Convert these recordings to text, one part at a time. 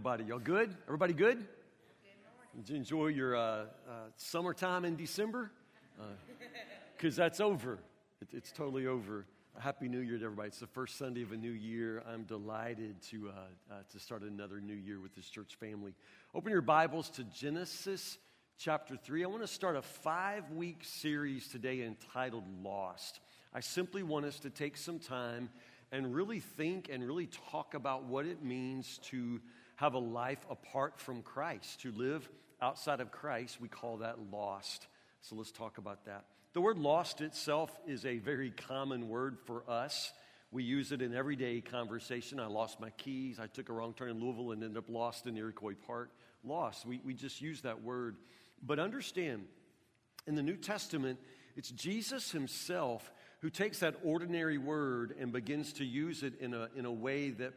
everybody? Y'all good? Everybody good? Did you enjoy your uh, uh, summertime in December? Because uh, that's over. It, it's totally over. Happy New Year to everybody. It's the first Sunday of a new year. I'm delighted to, uh, uh, to start another new year with this church family. Open your Bibles to Genesis chapter 3. I want to start a five week series today entitled Lost. I simply want us to take some time and really think and really talk about what it means to have a life apart from Christ, to live outside of Christ. We call that lost. So let's talk about that. The word lost itself is a very common word for us. We use it in everyday conversation. I lost my keys. I took a wrong turn in Louisville and ended up lost in Iroquois Park. Lost. We, we just use that word. But understand, in the New Testament, it's Jesus himself who takes that ordinary word and begins to use it in a, in a way that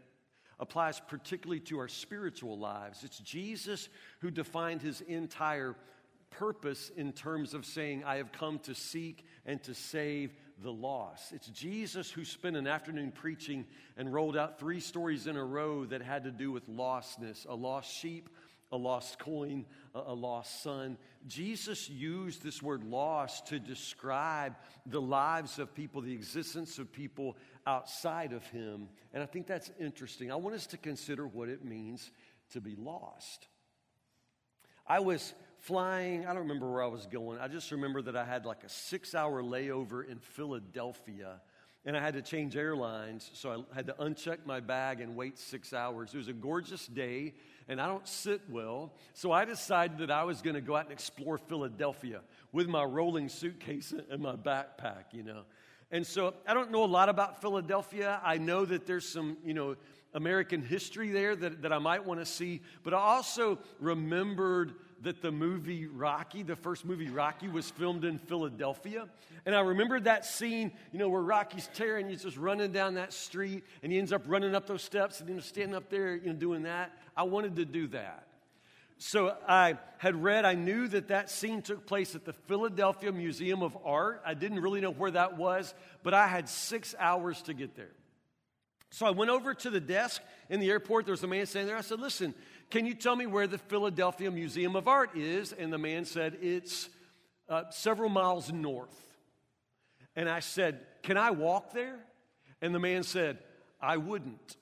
applies particularly to our spiritual lives. It's Jesus who defined his entire purpose in terms of saying, I have come to seek and to save the lost. It's Jesus who spent an afternoon preaching and rolled out three stories in a row that had to do with lostness a lost sheep, a lost coin, a lost son. Jesus used this word lost to describe the lives of people, the existence of people outside of him. And I think that's interesting. I want us to consider what it means to be lost. I was flying, I don't remember where I was going. I just remember that I had like a six hour layover in Philadelphia and I had to change airlines, so I had to uncheck my bag and wait six hours. It was a gorgeous day, and I don't sit well, so I decided that I was going to go out and explore Philadelphia with my rolling suitcase and my backpack, you know. And so I don't know a lot about Philadelphia. I know that there's some, you know, American history there that, that I might want to see, but I also remembered that the movie Rocky, the first movie Rocky, was filmed in Philadelphia. And I remember that scene, you know, where Rocky's tearing, he's just running down that street, and he ends up running up those steps and, know, standing up there, you know, doing that. I wanted to do that. So I had read, I knew that that scene took place at the Philadelphia Museum of Art. I didn't really know where that was, but I had six hours to get there. So I went over to the desk in the airport. There was a man standing there. I said, Listen, can you tell me where the Philadelphia Museum of Art is? And the man said, It's uh, several miles north. And I said, Can I walk there? And the man said, I wouldn't.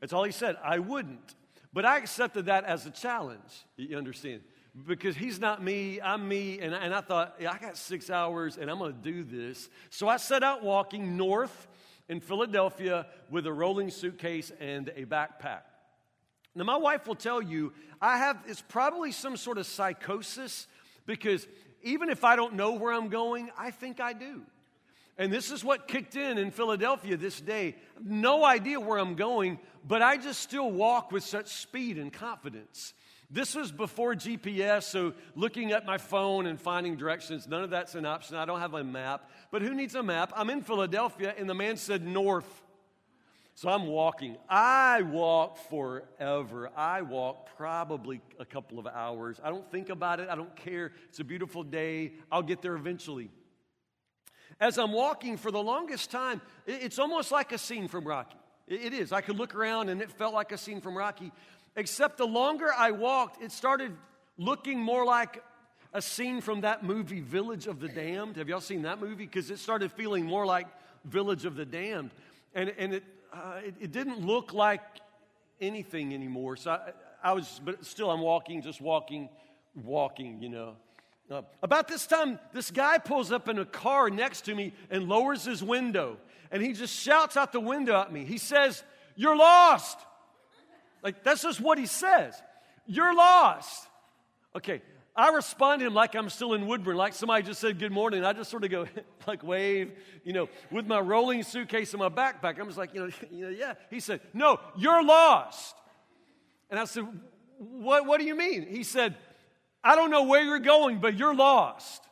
That's all he said, I wouldn't. But I accepted that as a challenge, you understand? Because he's not me, I'm me. And, and I thought, yeah, I got six hours and I'm going to do this. So I set out walking north in Philadelphia with a rolling suitcase and a backpack. Now, my wife will tell you, I have, it's probably some sort of psychosis because even if I don't know where I'm going, I think I do. And this is what kicked in in Philadelphia this day. No idea where I'm going, but I just still walk with such speed and confidence. This was before GPS, so looking at my phone and finding directions, none of that's an option. I don't have a map. But who needs a map? I'm in Philadelphia, and the man said north. So I'm walking. I walk forever. I walk probably a couple of hours. I don't think about it. I don't care. It's a beautiful day. I'll get there eventually. As I'm walking for the longest time, it's almost like a scene from Rocky. It is. I could look around and it felt like a scene from Rocky. Except the longer I walked, it started looking more like a scene from that movie, Village of the Damned. Have y'all seen that movie? Because it started feeling more like Village of the Damned. And, and it, uh, it, it, didn't look like anything anymore. So I, I, was, but still, I'm walking, just walking, walking, you know. Uh, about this time, this guy pulls up in a car next to me and lowers his window. And he just shouts out the window at me. He says, You're lost. Like, that's just what he says. You're lost. Okay, I respond to him like I'm still in Woodburn, like somebody just said good morning. I just sort of go, like, wave, you know, with my rolling suitcase in my backpack. I'm just like, you know, you know, yeah. He said, No, you're lost. And I said, what, what do you mean? He said, I don't know where you're going, but you're lost.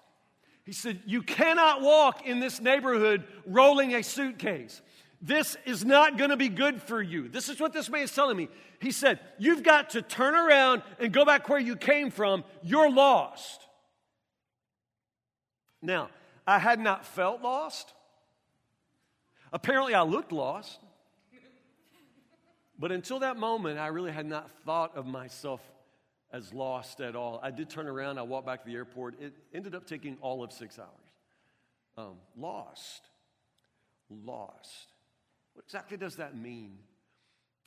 He said, You cannot walk in this neighborhood rolling a suitcase. This is not going to be good for you. This is what this man is telling me. He said, You've got to turn around and go back where you came from. You're lost. Now, I had not felt lost. Apparently, I looked lost. But until that moment, I really had not thought of myself as lost at all. I did turn around, I walked back to the airport. It ended up taking all of six hours. Um, lost. Lost. What exactly does that mean?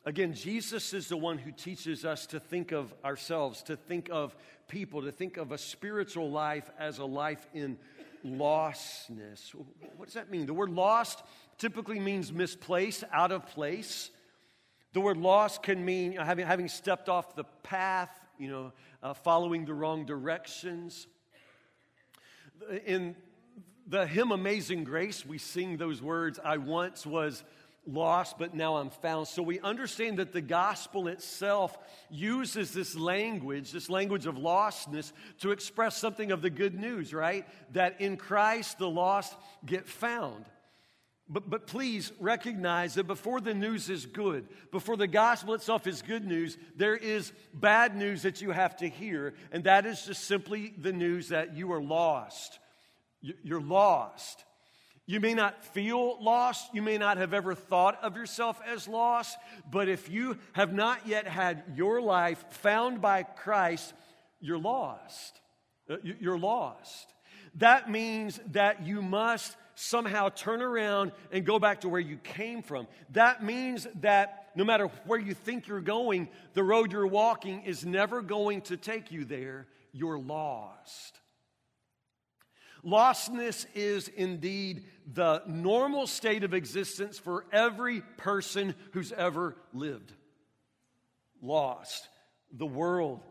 Again, Jesus is the one who teaches us to think of ourselves, to think of people, to think of a spiritual life as a life in lostness. What does that mean? The word lost typically means misplaced, out of place. The word lost can mean having, having stepped off the path, you know, uh, following the wrong directions. In the hymn Amazing Grace, we sing those words I once was lost, but now I'm found. So we understand that the gospel itself uses this language, this language of lostness, to express something of the good news, right? That in Christ the lost get found. But, but please recognize that before the news is good, before the gospel itself is good news, there is bad news that you have to hear, and that is just simply the news that you are lost. You're lost. You may not feel lost. You may not have ever thought of yourself as lost. But if you have not yet had your life found by Christ, you're lost. Uh, you're lost. That means that you must somehow turn around and go back to where you came from. That means that no matter where you think you're going, the road you're walking is never going to take you there. You're lost. Lostness is indeed the normal state of existence for every person who's ever lived. Lost. The world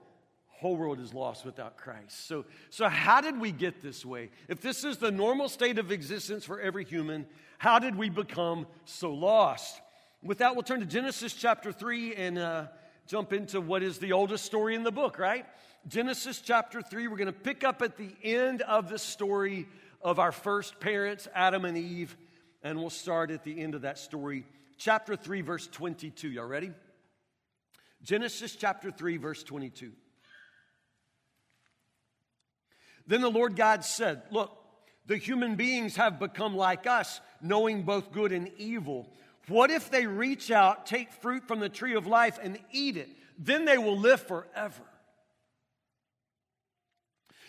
whole world is lost without Christ. So, so how did we get this way? If this is the normal state of existence for every human, how did we become so lost? With that, we'll turn to Genesis chapter 3 and uh, jump into what is the oldest story in the book, right? Genesis chapter 3, we're going to pick up at the end of the story of our first parents, Adam and Eve, and we'll start at the end of that story. Chapter 3, verse 22. Y'all ready? Genesis chapter 3, verse 22. Then the Lord God said, Look, the human beings have become like us, knowing both good and evil. What if they reach out, take fruit from the tree of life, and eat it? Then they will live forever.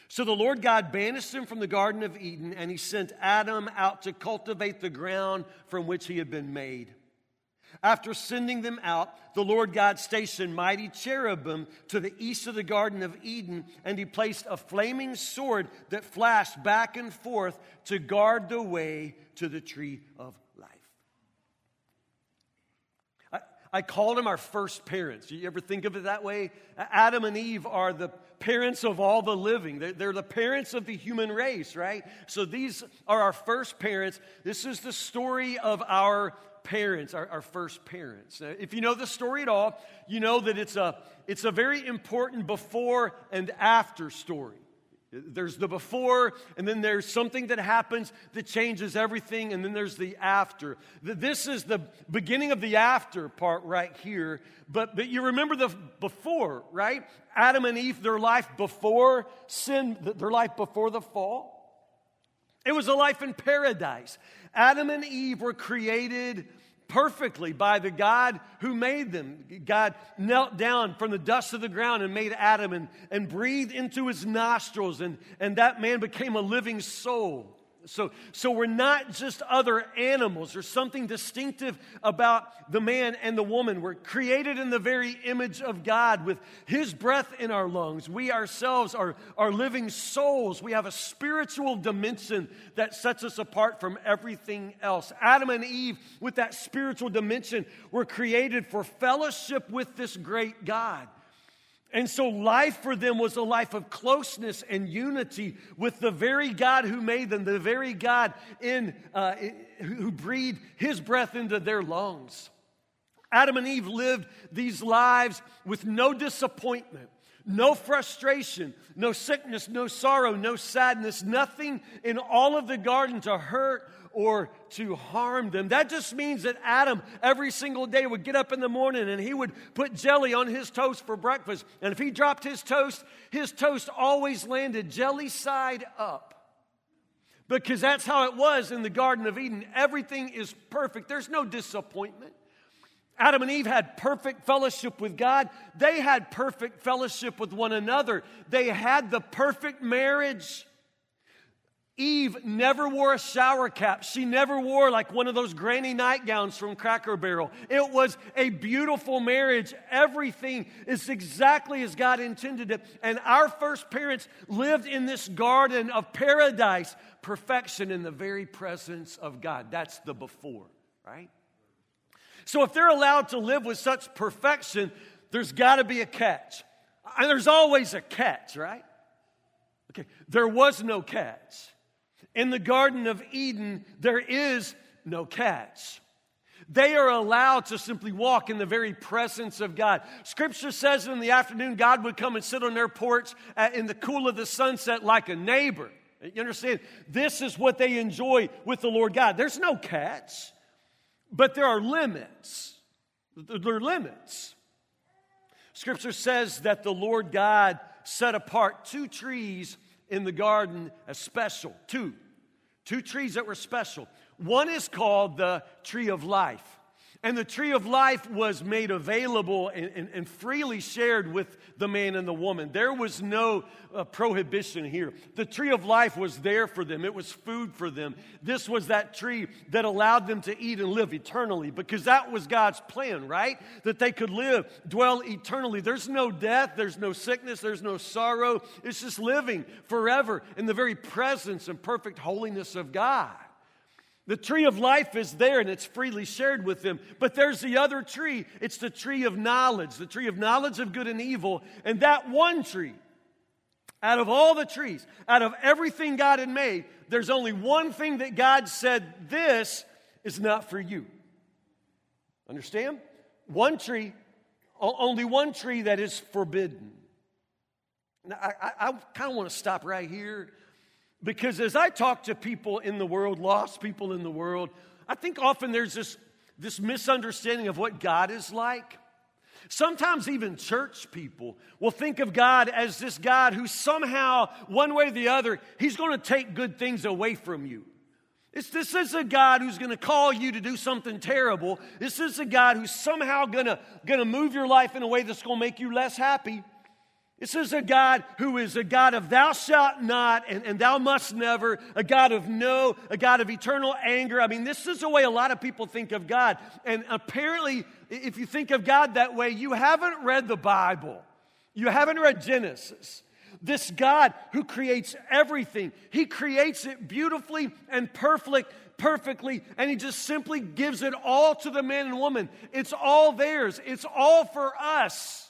So the Lord God banished them from the Garden of Eden, and he sent Adam out to cultivate the ground from which he had been made. After sending them out, the Lord God stationed mighty cherubim to the east of the Garden of Eden, and he placed a flaming sword that flashed back and forth to guard the way to the tree of life. I, I called them our first parents. You ever think of it that way? Adam and Eve are the parents of all the living. They're the parents of the human race, right? So these are our first parents. This is the story of our parents, our, our first parents. Now, if you know the story at all, you know that it's a, it's a very important before and after story. There's the before, and then there's something that happens that changes everything, and then there's the after. This is the beginning of the after part right here. But, but you remember the before, right? Adam and Eve, their life before sin, their life before the fall. It was a life in paradise. Adam and Eve were created perfectly by the God who made them. God knelt down from the dust of the ground and made Adam and, and breathed into his nostrils, and, and that man became a living soul. So, so we're not just other animals. There's something distinctive about the man and the woman. We're created in the very image of God with His breath in our lungs. We ourselves are, are living souls. We have a spiritual dimension that sets us apart from everything else. Adam and Eve, with that spiritual dimension, were created for fellowship with this great God. And so life for them was a life of closeness and unity with the very God who made them, the very God in, uh, who breathed his breath into their lungs. Adam and Eve lived these lives with no disappointment, no frustration, no sickness, no sorrow, no sadness, nothing in all of the garden to hurt or to harm them. That just means that Adam every single day would get up in the morning and he would put jelly on his toast for breakfast. And if he dropped his toast, his toast always landed jelly side up. Because that's how it was in the Garden of Eden. Everything is perfect, there's no disappointment. Adam and Eve had perfect fellowship with God. They had perfect fellowship with one another. They had the perfect marriage. Eve never wore a shower cap. She never wore like one of those granny nightgowns from Cracker Barrel. It was a beautiful marriage. Everything is exactly as God intended it. And our first parents lived in this garden of paradise, perfection in the very presence of God. That's the before, right? So if they're allowed to live with such perfection, there's got to be a catch. And there's always a catch, right? Okay, there was no catch. In the Garden of Eden, there is no cats. They are allowed to simply walk in the very presence of God. Scripture says in the afternoon, God would come and sit on their porch in the cool of the sunset like a neighbor. You understand? This is what they enjoy with the Lord God. There's no cats, but there are limits. There are limits. Scripture says that the Lord God set apart two trees in the garden as special. Two. Two trees that were special. One is called the tree of life. And the tree of life was made available and, and, and, freely shared with the man and the woman. There was no uh, prohibition here. The tree of life was there for them, it was food for them. This was that tree that allowed them to eat and live eternally because that was God's plan, right? That they could live, dwell eternally. There's no death, there's no sickness, there's no sorrow. It's just living forever in the very presence and perfect holiness of God. The tree of life is there and it's freely shared with them. But there's the other tree. It's the tree of knowledge, the tree of knowledge of good and evil. And that one tree, out of all the trees, out of everything God had made, there's only one thing that God said, This is not for you. Understand? One tree, only one tree that is forbidden. Now, I, I, I kind of want to stop right here because as I talk to people in the world, lost people in the world, I think often there's this, this misunderstanding of what God is like. Sometimes even church people will think of God as this God who somehow, one way or the other, he's going to take good things away from you. It's, this is a God who's going to call you to do something terrible. This is a God who's somehow going to, going to move your life in a way that's going to make you less happy. This is a God who is a God of thou shalt not and, and thou must never, a God of no, a God of eternal anger. I mean, this is the way a lot of people think of God. And apparently, if you think of God that way, you haven't read the Bible, you haven't read Genesis. This God who creates everything, He creates it beautifully and perfect, perfectly, and He just simply gives it all to the man and woman. It's all theirs, it's all for us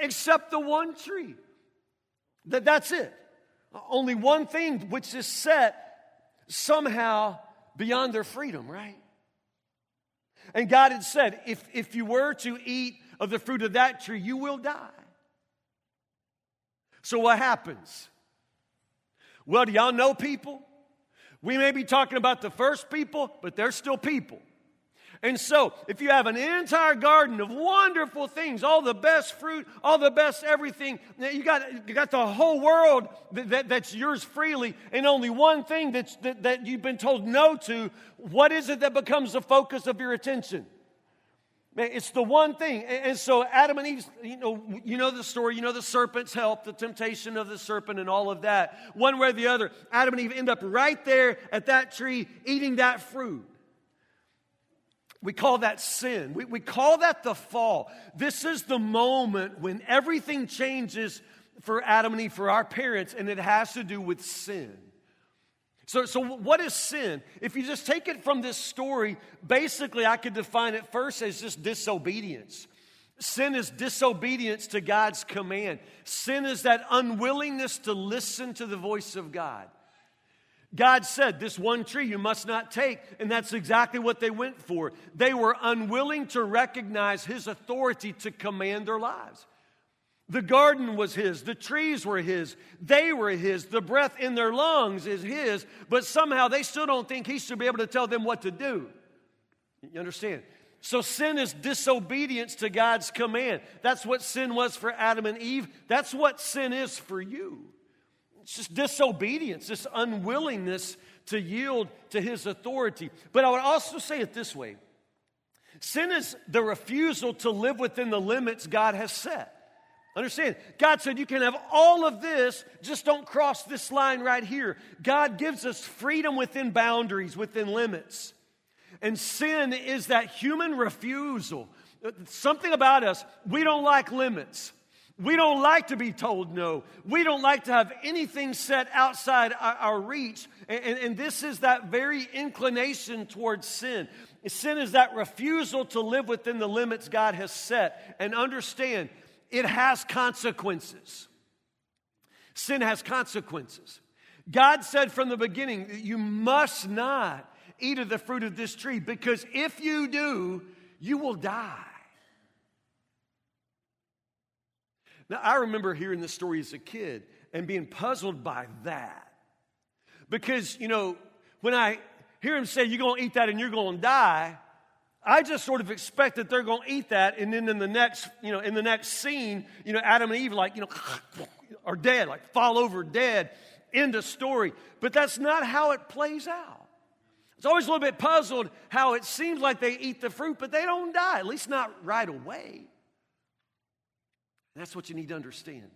except the one tree. That, that's it. Only one thing which is set somehow beyond their freedom, right? And God had said, if, if you were to eat of the fruit of that tree, you will die. So what happens? Well, do y'all know people? We may be talking about the first people, but they're still people. And so, if you have an entire garden of wonderful things, all the best fruit, all the best everything, you got, you got the whole world that, that, that's yours freely, and only one thing that's, that, that you've been told no to, what is it that becomes the focus of your attention? It's the one thing. And so Adam and Eve, you know, you know the story, you know the serpent's help, the temptation of the serpent and all of that. One way or the other, Adam and Eve end up right there at that tree eating that fruit. We call that sin. We, we call that the fall. This is the moment when everything changes for Adam and Eve, for our parents, and it has to do with sin. So, so what is sin? If you just take it from this story, basically I could define it first as just disobedience. Sin is disobedience to God's command. Sin is that unwillingness to listen to the voice of God. God said, This one tree you must not take. And that's exactly what they went for. They were unwilling to recognize His authority to command their lives. The garden was His, the trees were His, they were His, the breath in their lungs is His, but somehow they still don't think He should be able to tell them what to do. You understand? So sin is disobedience to God's command. That's what sin was for Adam and Eve. That's what sin is for you. It's just disobedience, this unwillingness to yield to his authority. But I would also say it this way Sin is the refusal to live within the limits God has set. Understand, God said you can have all of this, just don't cross this line right here. God gives us freedom within boundaries, within limits. And sin is that human refusal. Something about us, we don't like limits. We don't like to be told no. We don't like to have anything set outside our, reach. And, and, and, this is that very inclination towards sin. Sin is that refusal to live within the limits God has set. And understand, it has consequences. Sin has consequences. God said from the beginning that you must not eat of the fruit of this tree because if you do, you will die. Now, I remember hearing this story as a kid and being puzzled by that. Because, you know, when I hear him say, You're going to eat that and you're going to die, I just sort of expect that they're going to eat that, and then in the next, you know, in the next scene, you know, Adam and Eve like, you know, are dead, like fall over dead. End of story. But that's not how it plays out. It's always a little bit puzzled how it seems like they eat the fruit, but they don't die, at least not right away. That's what you need to understand.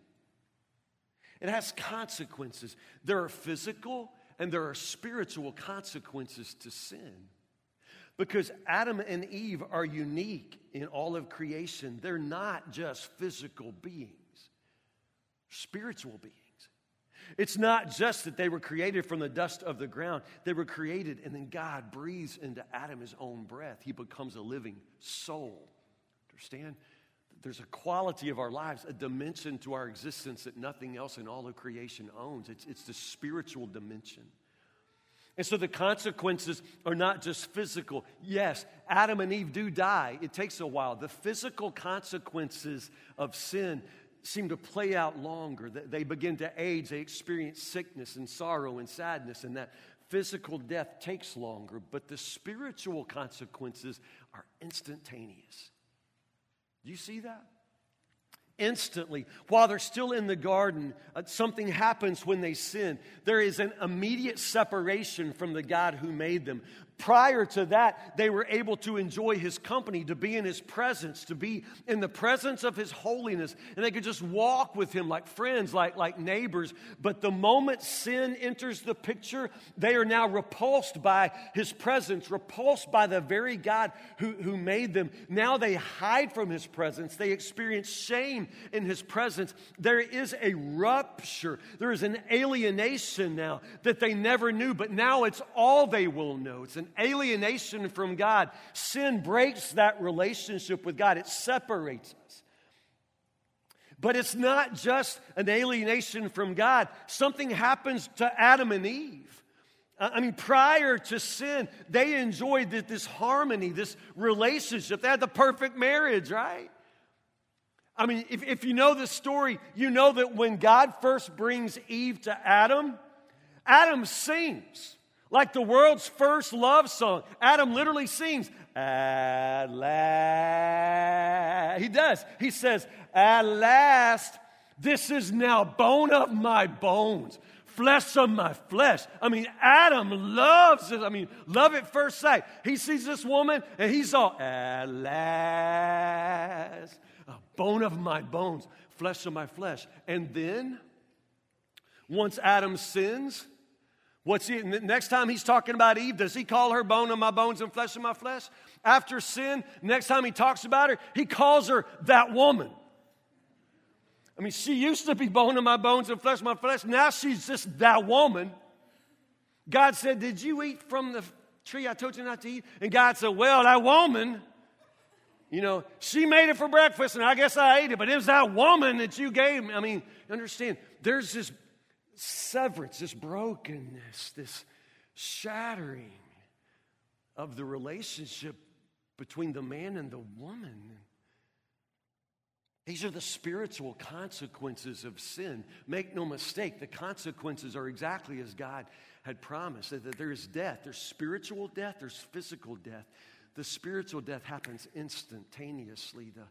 It has consequences. There are physical and there are spiritual consequences to sin. Because Adam and Eve are unique in all of creation. They're not just physical beings, spiritual beings. It's not just that they were created from the dust of the ground, they were created, and then God breathes into Adam his own breath. He becomes a living soul. Understand? There's a quality of our lives, a dimension to our existence that nothing else in all of creation owns. It's, it's the spiritual dimension. And so the consequences are not just physical. Yes, Adam and Eve do die. It takes a while. The physical consequences of sin seem to play out longer. They begin to age, they experience sickness and sorrow and sadness, and that physical death takes longer. But the spiritual consequences are instantaneous. Do you see that? instantly. While they're still in the garden, uh, something happens when they sin. There is an immediate separation from the God who made them. Prior to that, they were able to enjoy his company, to be in his presence, to be in the presence of his holiness. And they could just walk with him like friends, like, like neighbors. But the moment sin enters the picture, they are now repulsed by his presence, repulsed by the very God who, who made them. Now they hide from his presence. They experience shame in his presence. There is a rupture, there is an alienation now that they never knew, but now it's all they will know. It's an alienation from God. Sin breaks that relationship with God, it separates us. But it's not just an alienation from God, something happens to Adam and Eve. I mean, prior to sin, they enjoyed this harmony, this relationship. They had the perfect marriage, right? I mean, if, if you know the story, you know that when God first brings Eve to Adam, Adam sings. Like the world's first love song. Adam literally sings, At last. He does. He says, At last, this is now bone of my bones, flesh of my flesh. I mean, Adam loves it. I mean, love at first sight. He sees this woman and he's all, At last, bone of my bones, flesh of my flesh. And then, once Adam sins, What's he, next time he's talking about Eve, does he call her bone of my bones and flesh of my flesh? After sin, next time he talks about her, he calls her that woman. I mean, she used to be bone of my bones and flesh of my flesh. Now she's just that woman. God said, Did you eat from the tree I told you not to eat? And God said, Well, that woman, you know, she made it for breakfast and I guess I ate it, but it was that woman that you gave me. I mean, understand, there's this severance, this brokenness, this shattering of the relationship between the man and the woman. These are the spiritual consequences of sin. Make no mistake, the consequences are exactly as God had promised that there is death. There's spiritual death, there's physical death. The spiritual death happens instantaneously, the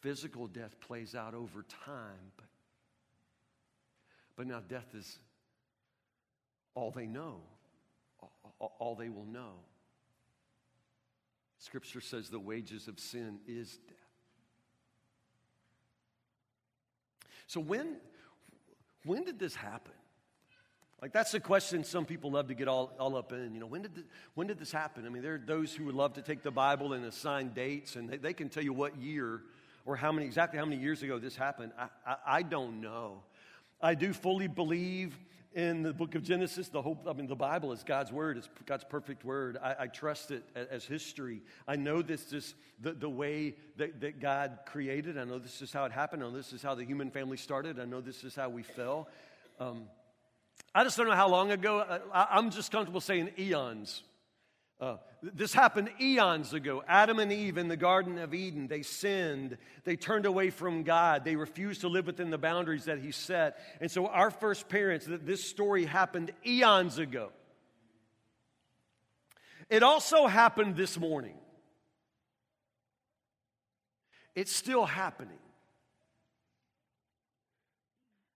physical death plays out over time. But but now death is all they know, all they will know. Scripture says the wages of sin is death. So when when did this happen? Like that's the question some people love to get all, all up in. You know, when did, the, when did this happen? I mean, there are those who would love to take the Bible and assign dates, and they, they can tell you what year or how many exactly how many years ago this happened. I, I, I don't know. I do fully believe in the book of Genesis. The whole, I mean, the Bible is God's word. It's God's perfect word. I, I trust it as, history. I know this is the, the way that, that God created. I know this is how it happened. I know this is how the human family started. I know this is how we fell. Um, I just don't know how long ago. I, am just comfortable saying eons. Uh, this happened eons ago. Adam and Eve in the Garden of Eden, they sinned. They turned away from God. They refused to live within the boundaries that He set. And so, our first parents, this story happened eons ago. It also happened this morning. It's still happening.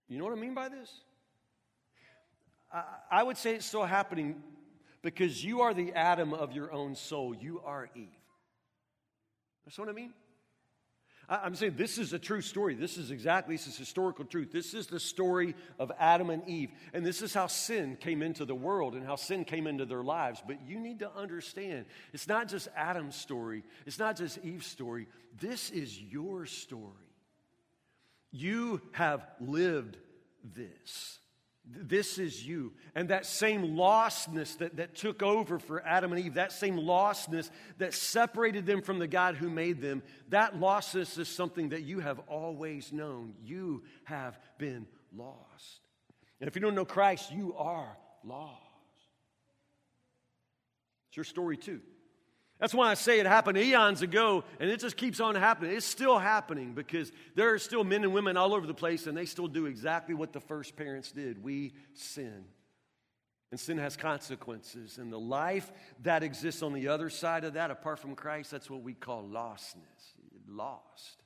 You know what I mean by this? I would say it's still happening because you are the Adam of your own soul. You are Eve. That's what I mean. I'm saying this is a true story. This is exactly, this is historical truth. This is the story of Adam and Eve. And this is how sin came into the world and how sin came into their lives. But you need to understand it's not just Adam's story, it's not just Eve's story. This is your story. You have lived this. This is you. And that same lostness that, that took over for Adam and Eve, that same lostness that separated them from the God who made them, that lostness is something that you have always known. You have been lost. And if you don't know Christ, you are lost. It's your story too. That's why I say it happened eons ago, and it just keeps on happening. It's still happening because there are still men and women all over the place, and they still do exactly what the first parents did. We sin. And sin has consequences. And the life that exists on the other side of that, apart from Christ, that's what we call lostness. Lost.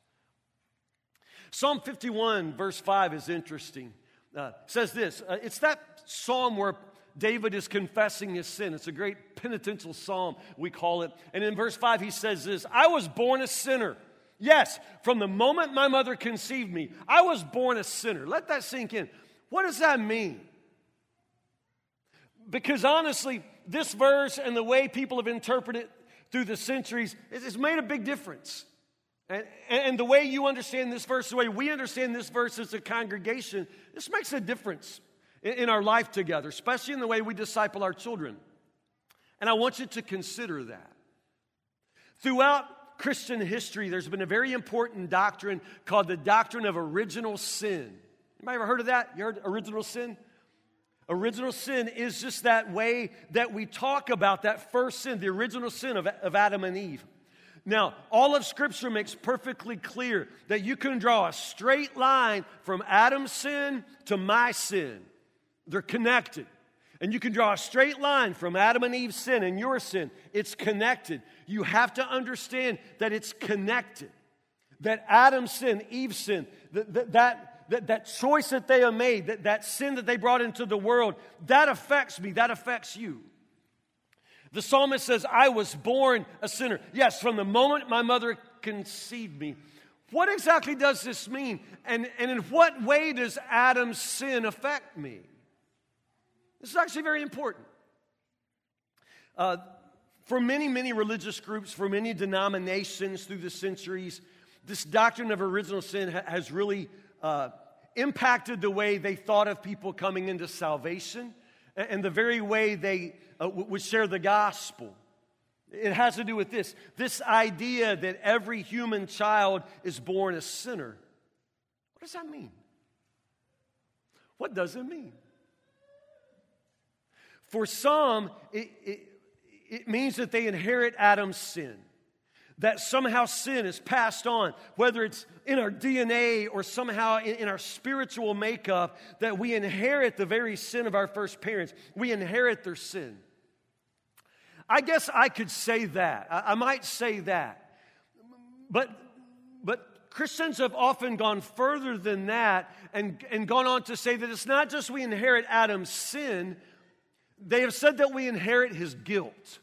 Psalm 51, verse 5 is interesting. Uh, says this uh, it's that psalm where David is confessing his sin. It's a great penitential psalm, we call it. And in verse 5, he says this I was born a sinner. Yes, from the moment my mother conceived me, I was born a sinner. Let that sink in. What does that mean? Because honestly, this verse and the way people have interpreted it through the centuries has made a big difference. And, and the way you understand this verse, the way we understand this verse as a congregation, this makes a difference in our life together, especially in the way we disciple our children. And I want you to consider that. Throughout Christian history, there's been a very important doctrine called the doctrine of original sin. Anybody ever heard of that? You heard original sin? Original sin is just that way that we talk about that first sin, the original sin of, of Adam and Eve. Now, all of Scripture makes perfectly clear that you can draw a straight line from Adam's sin to my sin. They're connected. And you can draw a straight line from Adam and Eve's sin and your sin. It's connected. You have to understand that it's connected. That Adam's sin, Eve's sin, that, that, that, that choice that they made, that, that sin that they brought into the world, that affects me, that affects you. The psalmist says, I was born a sinner. Yes, from the moment my mother conceived me. What exactly does this mean? And, and in what way does Adam's sin affect me? This is actually very important. Uh, for many, many religious groups, for many denominations through the centuries, this doctrine of original sin ha- has really uh, impacted the way they thought of people coming into salvation and, and the very way they uh, w- would share the gospel. It has to do with this this idea that every human child is born a sinner. What does that mean? What does it mean? For some, it, it, it means that they inherit Adam's sin. That somehow sin is passed on, whether it's in our DNA or somehow in, in our spiritual makeup, that we inherit the very sin of our first parents. We inherit their sin. I guess I could say that. I, I might say that. But, but Christians have often gone further than that and, and gone on to say that it's not just we inherit Adam's sin, they have said that we inherit his guilt.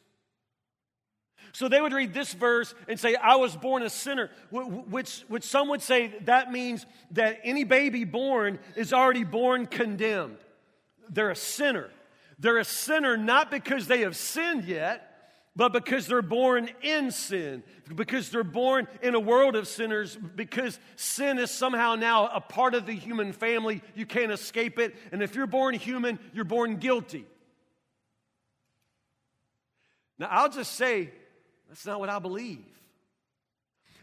So they would read this verse and say, I was born a sinner, which, which some would say that means that any baby born is already born condemned. They're a sinner. They're a sinner not because they have sinned yet, but because they're born in sin, because they're born in a world of sinners, because sin is somehow now a part of the human family. You can't escape it. And if you're born human, you're born guilty. Now, I'll just say, that's not what I believe.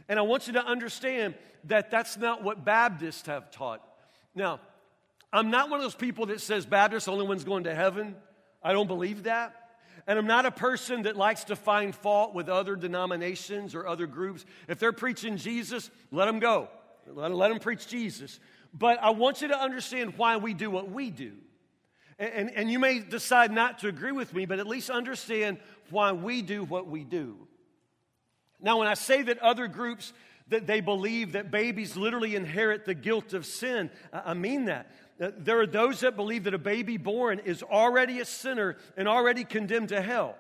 And I want you to understand that that's not what Baptists have taught. Now, I'm not one of those people that says Baptists only one's going to heaven. I don't believe that. And I'm not a person that likes to find fault with other denominations or other groups. If they're preaching Jesus, let them go. Let, let them preach Jesus. But I want you to understand why we do what we do. And, and, and you may decide not to agree with me, but at least understand why we do what we do. Now, when I say that other groups that they believe that babies literally inherit the guilt of sin, I mean that. Uh, there are those that believe that a baby born is already a sinner and already condemned to hell.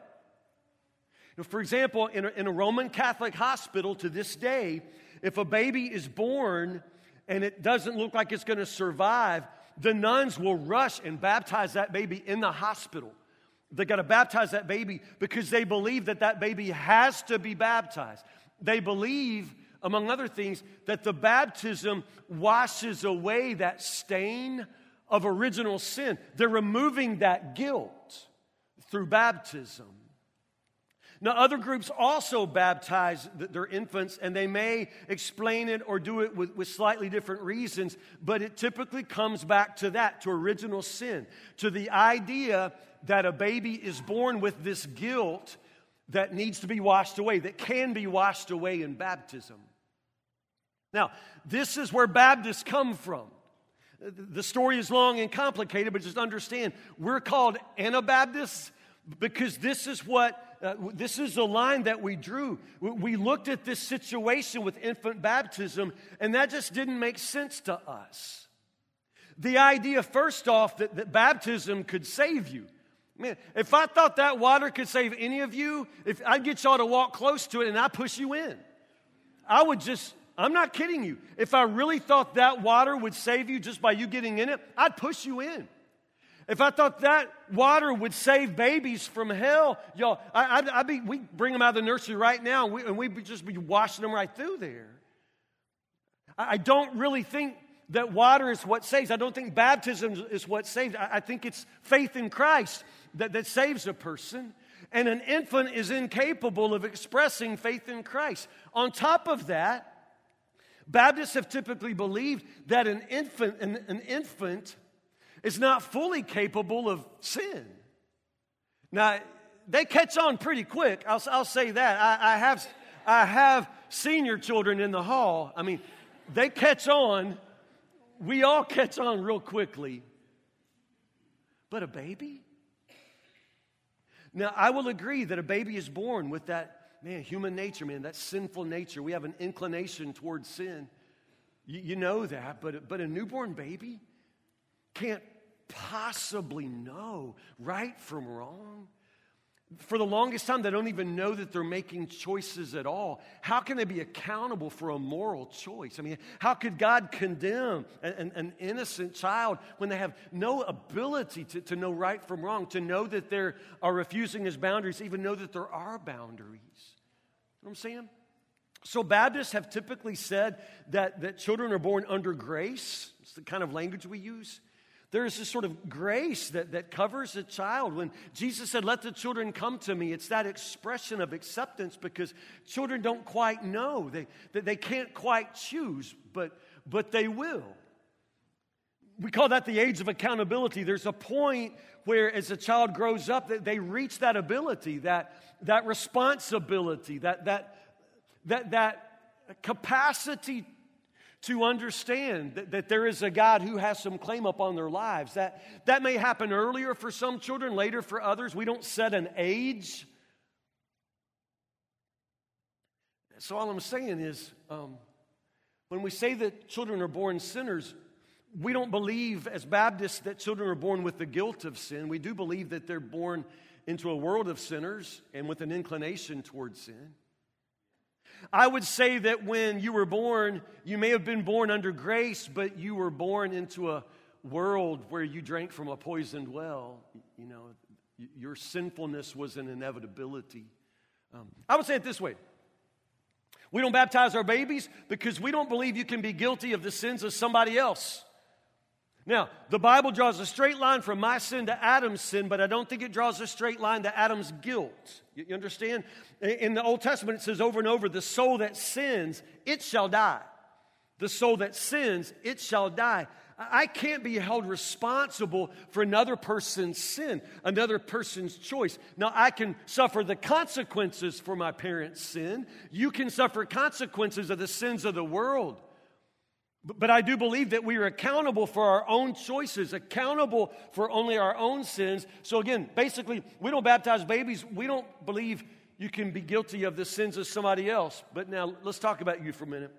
For example, in a, in a Roman Catholic hospital to this day, if a baby is born and it doesn't look like it's going to survive, the nuns will rush and baptize that baby in the hospital. They got to baptize that baby because they believe that that baby has to be baptized. They believe, among other things, that the baptism washes away that stain of original sin. They're removing that guilt through baptism. Now, other groups also baptize their infants, and they may explain it or do it with, with, slightly different reasons, but it typically comes back to that, to original sin, to the idea that a baby is born with this guilt that needs to be washed away, that can be washed away in baptism. Now, this is where Baptists come from. The story is long and complicated, but just understand we're called Anabaptists because this is what uh, this is the line that we drew. We looked at this situation with infant baptism, and that just didn't make sense to us. The idea, first off, that, that baptism could save you. Man, if I thought that water could save any of you, if I'd get y'all to walk close to it and I push you in, I would just, I'm not kidding you. If I really thought that water would save you just by you getting in it, I'd push you in. If I thought that water would save babies from hell, y'all, I, would be, we bring them out of the nursery right now and, we, and we'd just be washing them right through there. I, I don't really think that water is what saves. I don't think baptism is what saves. I, I think it's faith in Christ that, that saves a person. And an infant is incapable of expressing faith in Christ. On top of that, Baptists have typically believed that an infant, an, an infant is not fully capable of sin. Now, they catch on pretty quick. I'll, I'll say that. I, I, have, I have senior children in the hall. I mean, they catch on. We all catch on real quickly. But a baby? Now, I will agree that a baby is born with that, man, human nature, man, that sinful nature. We have an inclination towards sin. You, you know that, but, but a newborn baby can't possibly know right from wrong for the longest time, they don't even know that they're making choices at all. How can they be accountable for a moral choice? I mean, how could God condemn an, an innocent child when they have no ability to, to know right from wrong, to know that they are refusing his boundaries, even know that there are boundaries? You know what I'm saying? So, Baptists have typically said that, that children are born under grace. It's the kind of language we use. There is this sort of grace that, that covers a child. When Jesus said, Let the children come to me, it's that expression of acceptance because children don't quite know. They, they, can't quite choose, but, but they will. We call that the age of accountability. There's a point where, as a child grows up, that they reach that ability, that, that responsibility, that, that, that, that capacity to understand that, that there is a God who has some claim upon their lives. That, that may happen earlier for some children, later for others. We don't set an age. So, all I'm saying is um, when we say that children are born sinners, we don't believe as Baptists that children are born with the guilt of sin. We do believe that they're born into a world of sinners and with an inclination towards sin. I would say that when you were born, you may have been born under grace, but you were born into a world where you drank from a poisoned well. You know, your sinfulness was an inevitability. Um, I would say it this way we don't baptize our babies because we don't believe you can be guilty of the sins of somebody else. Now, the Bible draws a straight line from my sin to Adam's sin, but I don't think it draws a straight line to Adam's guilt. You understand? In the Old Testament, it says over and over the soul that sins, it shall die. The soul that sins, it shall die. I can't be held responsible for another person's sin, another person's choice. Now, I can suffer the consequences for my parents' sin. You can suffer consequences of the sins of the world. But I do believe that we are accountable for our own choices, accountable for only our own sins. So, again, basically, we don't baptize babies. We don't believe you can be guilty of the sins of somebody else. But now, let's talk about you for a minute.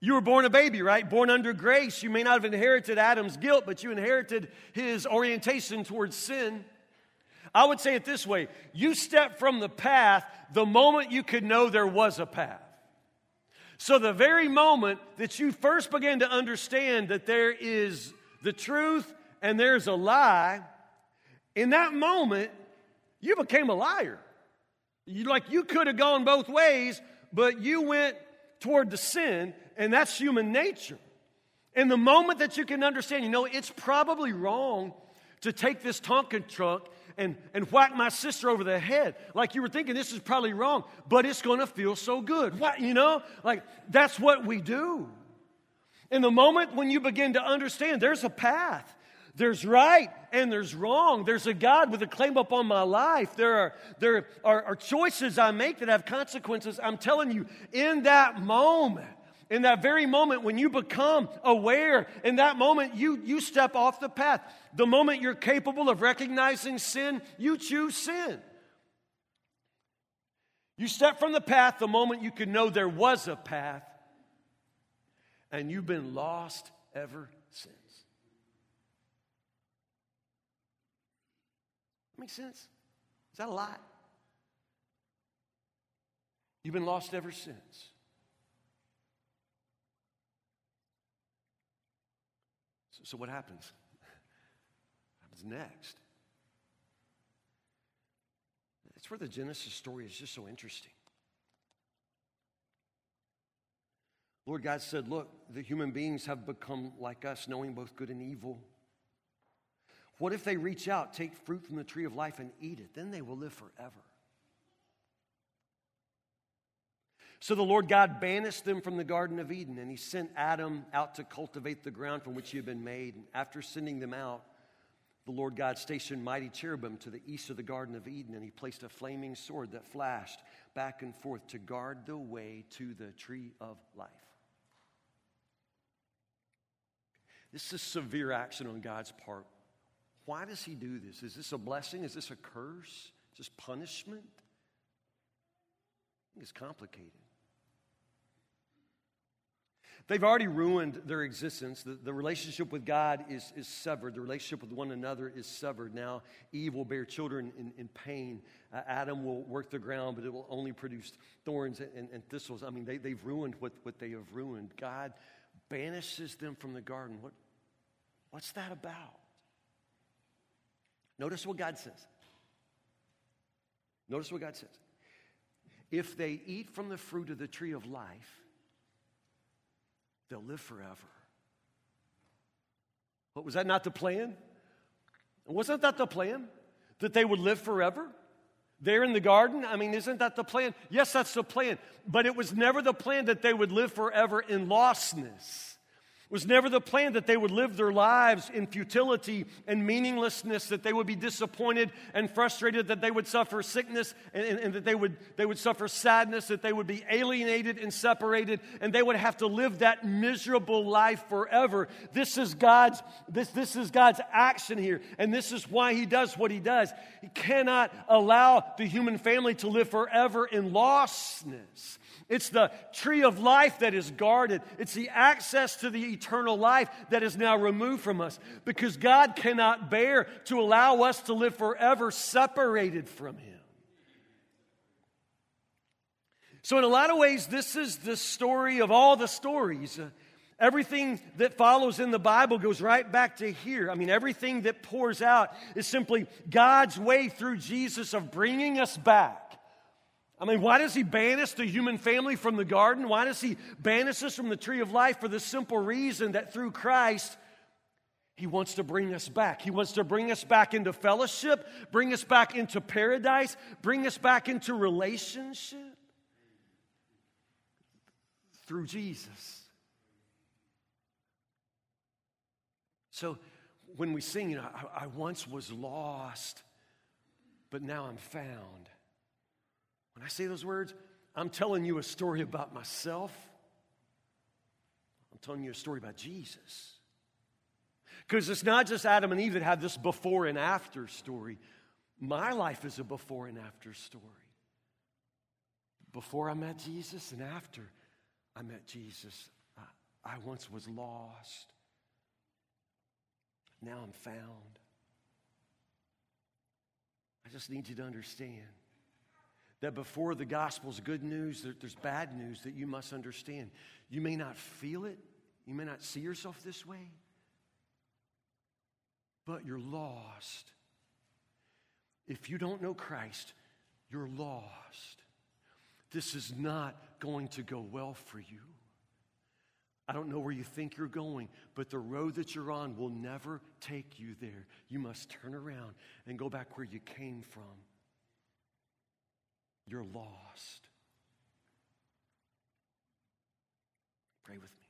You were born a baby, right? Born under grace. You may not have inherited Adam's guilt, but you inherited his orientation towards sin. I would say it this way you stepped from the path the moment you could know there was a path. So, the very moment that you first began to understand that there is the truth and there's a lie, in that moment, you became a liar. You, like you could have gone both ways, but you went toward the sin, and that's human nature. And the moment that you can understand, you know, it's probably wrong to take this Tonka truck and, and whack my sister over the head. Like you were thinking this is probably wrong, but it's going to feel so good. What, you know? Like that's what we do. In the moment when you begin to understand there's a path, there's right and there's wrong. There's a God with a claim upon my life. There are, there are, are choices I make that have consequences. I'm telling you, in that moment, in that very moment when you become aware, in that moment you, you step off the path. The moment you're capable of recognizing sin, you choose sin. You step from the path the moment you can know there was a path, and you've been lost ever since. Makes sense? Is that a lot? You've been lost ever since. So, what happens? What happens next? That's where the Genesis story is just so interesting. Lord God said, Look, the human beings have become like us, knowing both good and evil. What if they reach out, take fruit from the tree of life, and eat it? Then they will live forever. So the Lord God banished them from the Garden of Eden, and He sent Adam out to cultivate the ground from which he had been made. And after sending them out, the Lord God stationed mighty cherubim to the east of the Garden of Eden, and He placed a flaming sword that flashed back and forth to guard the way to the tree of life. This is severe action on God's part. Why does He do this? Is this a blessing? Is this a curse? Is this punishment? I think It's complicated. They've already ruined their existence. The, the relationship with God is, is severed. The relationship with one another is severed. Now, Eve will bear children in, in pain. Uh, Adam will work the ground, but it will only produce thorns and, and thistles. I mean, they, they've ruined what, what they have ruined. God banishes them from the garden. What, what's that about? Notice what God says. Notice what God says. If they eat from the fruit of the tree of life, they'll live forever. What was that not the plan? Wasn't that the plan? That they would live forever? There in the garden? I mean, isn't that the plan? Yes, that's the plan. But it was never the plan that they would live forever in lostness. It was never the plan that they would live their lives in futility and meaninglessness, that they would be disappointed and frustrated, that they would suffer sickness and, and, and, that they would, they would suffer sadness, that they would be alienated and separated, and they would have to live that miserable life forever. This is God's, this, this is God's action here, and this is why He does what He does. He cannot allow the human family to live forever in lostness It's the tree of life that is guarded. It's the access to the eternal life that is now removed from us because God cannot bear to allow us to live forever separated from Him. So, in a lot of ways, this is the story of all the stories. Everything that follows in the Bible goes right back to here. I mean, everything that pours out is simply God's way through Jesus of bringing us back I mean, why does he banish the human family from the garden? Why does he banish us from the tree of life? For the simple reason that through Christ, he wants to bring us back. He wants to bring us back into fellowship, bring us back into paradise, bring us back into relationship through Jesus. So when we sing, you know, I, I once was lost, but now I'm found. When I say those words, I'm telling you a story about myself. I'm telling you a story about Jesus. Because it's not just Adam and Eve that had this before and after story. My life is a before and after story. Before I met Jesus and after I met Jesus, I, I once was lost. Now I'm found. I just need you to understand that before the gospel's good news, there's bad news that you must understand. You may not feel it, you may not see yourself this way, but you're lost. If you don't know Christ, you're lost. This is not going to go well for you. I don't know where you think you're going, but the road that you're on will never take you there. You must turn around and go back where you came from you're lost. Pray with me.